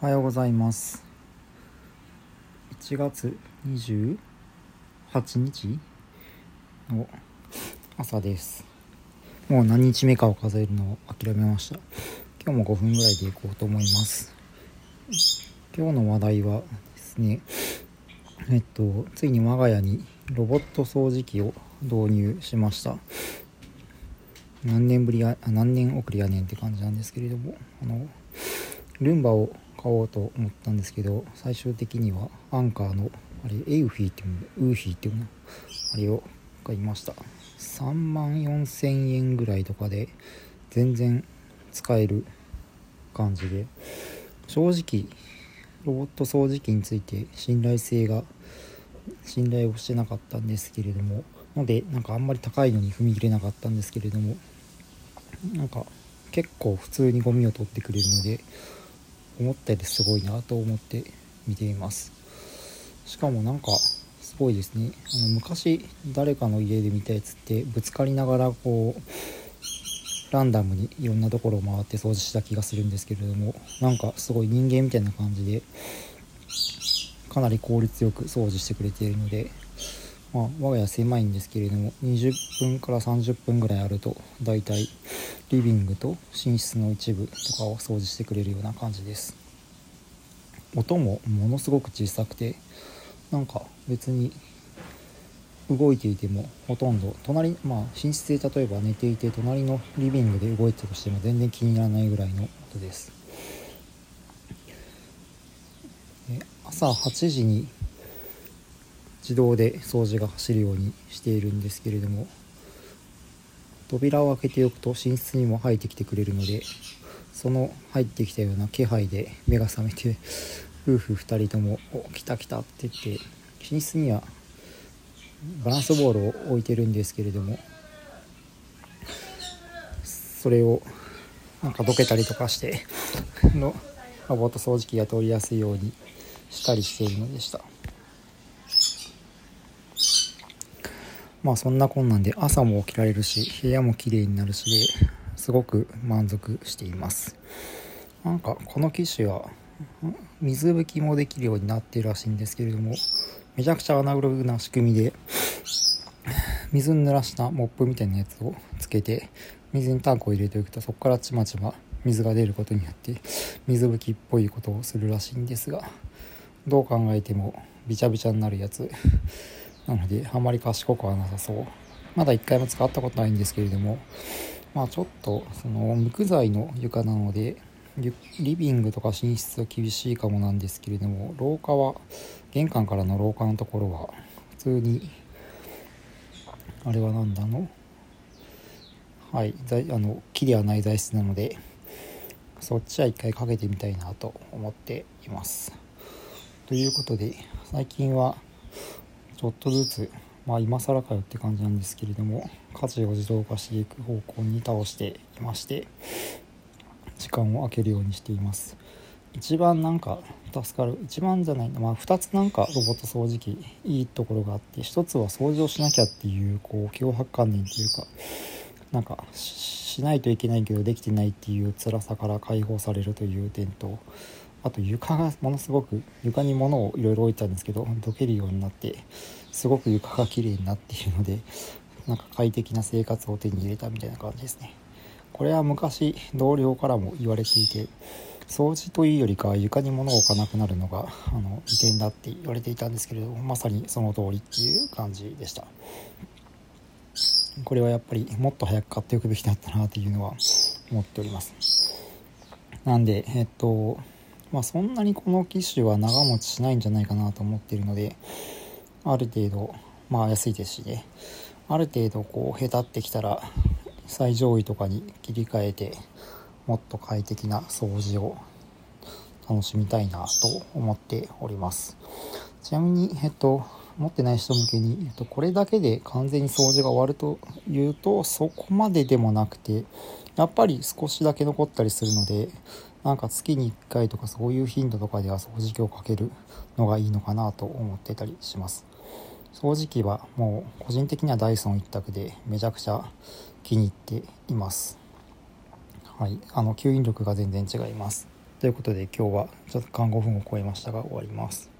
おはようございます。1月28日の朝です。もう何日目かを数えるのを諦めました。今日も5分ぐらいでいこうと思います。今日の話題はですねえっとついに我が家にロボット掃除機を導入しました。何年ぶりや何年遅れやねんって感じなんですけれどもあのルンバを買おうと思ったんですけど最終的にはアンカーのあれエウフィーっていうのウーフィーっていうのあれを買いました。3万4000円ぐらいとかで全然使える感じで。正直ロボット掃除機について信頼性が信頼をしてなかったんですけれどものでなんかあんまり高いのに踏み切れなかったんですけれどもなんか結構普通にゴミを取ってくれるので思ったよりすごいなと思って見ています。しかもなんかすごいですね。あの昔誰かの家で見たやつってぶつかりながらこうランダムにいろんなところを回って掃除した気がするんですけれどもなんかすごい人間みたいな感じでかなり効率よく掃除してくれているのでまあ、我が家狭いんですけれども20分から30分ぐらいあるとだいたいリビングと寝室の一部とかを掃除してくれるような感じです。音もものすごく小さくてなんか別に動いていてもほとんど隣まあ寝室で例えば寝ていて隣のリビングで動いてたとしても全然気にならないぐらいの音です。朝8時に自動で掃除が走るようにしているんですけれども扉を開けておくと寝室にも入ってきてくれるのでその入ってきたような気配で目が覚めて夫婦2人とも「お来た来た」って言って寝室にはバランスボールを置いてるんですけれどもそれをなんかどけたりとかして のロボット掃除機が通りやすいようにしたりしているのでした。まあそんなこんなで朝も起きられるし部屋も綺麗になるしですごく満足しています。なんかこの機種は水拭きもできるようになってるらしいんですけれどもめちゃくちゃアナログな仕組みで水に濡らしたモップみたいなやつをつけて水にタンクを入れておくとそこからちまちま水が出ることによって水拭きっぽいことをするらしいんですがどう考えてもびちゃびちゃになるやつ。なのであまり賢くはなさそう。まだ1回も使ったことないんですけれども。まあちょっとその無垢材の床なのでリビングとか寝室は厳しいかもなんですけれども廊下は玄関からの廊下のところは普通にあれは何だの？はいあの木ではない材質なのでそっちは一回かけてみたいなと思っています。ということで最近はちょっとずつまあ今更かよって感じなんですけれども家事を自動化していく方向に倒していまして時間を空けるようにしています。一番なんか助かる一番じゃないまあ2つなんかロボット掃除機いいところがあって1つは掃除をしなきゃっていうこう脅迫観念っていうかなんかしないといけないけどできてないっていう辛さから解放されるという点とあと床がものすごく床に物をいろいろ置いてたんですけどどけるようになってすごく床が綺麗になっているのでなんか快適な生活を手に入れたみたいな感じですね。これは昔同僚からも言われていて掃除というよりかは床に物を置かなくなるのがあの利点だって言われていたんですけれどまさにその通りっていう感じでした。これはやっぱりもっと早く買っておくべきだったなっていうのは思っております。なんでえっとまあ、そんなにこの機種は長持ちしないんじゃないかなと思っているのである程度まあ安いですしね。ある程度こうへたってきたら最上位とかに切り替えてもっと快適な掃除を楽しみたいなと思っております。ちなみにえっと持ってない人向けに、えっと、これだけで完全に掃除が終わるというとそこまででもなくてやっぱり少しだけ残ったりするのでなんか月に1回とかそういう頻度とかでは掃除機をかけるのがいいのかなと思ってたりします。掃除機はもう個人的にはダイソン一択でめちゃくちゃ気に入っています。はい。あの吸引力が全然違います。ということで今日はちょっと間5分を超えましたが終わります。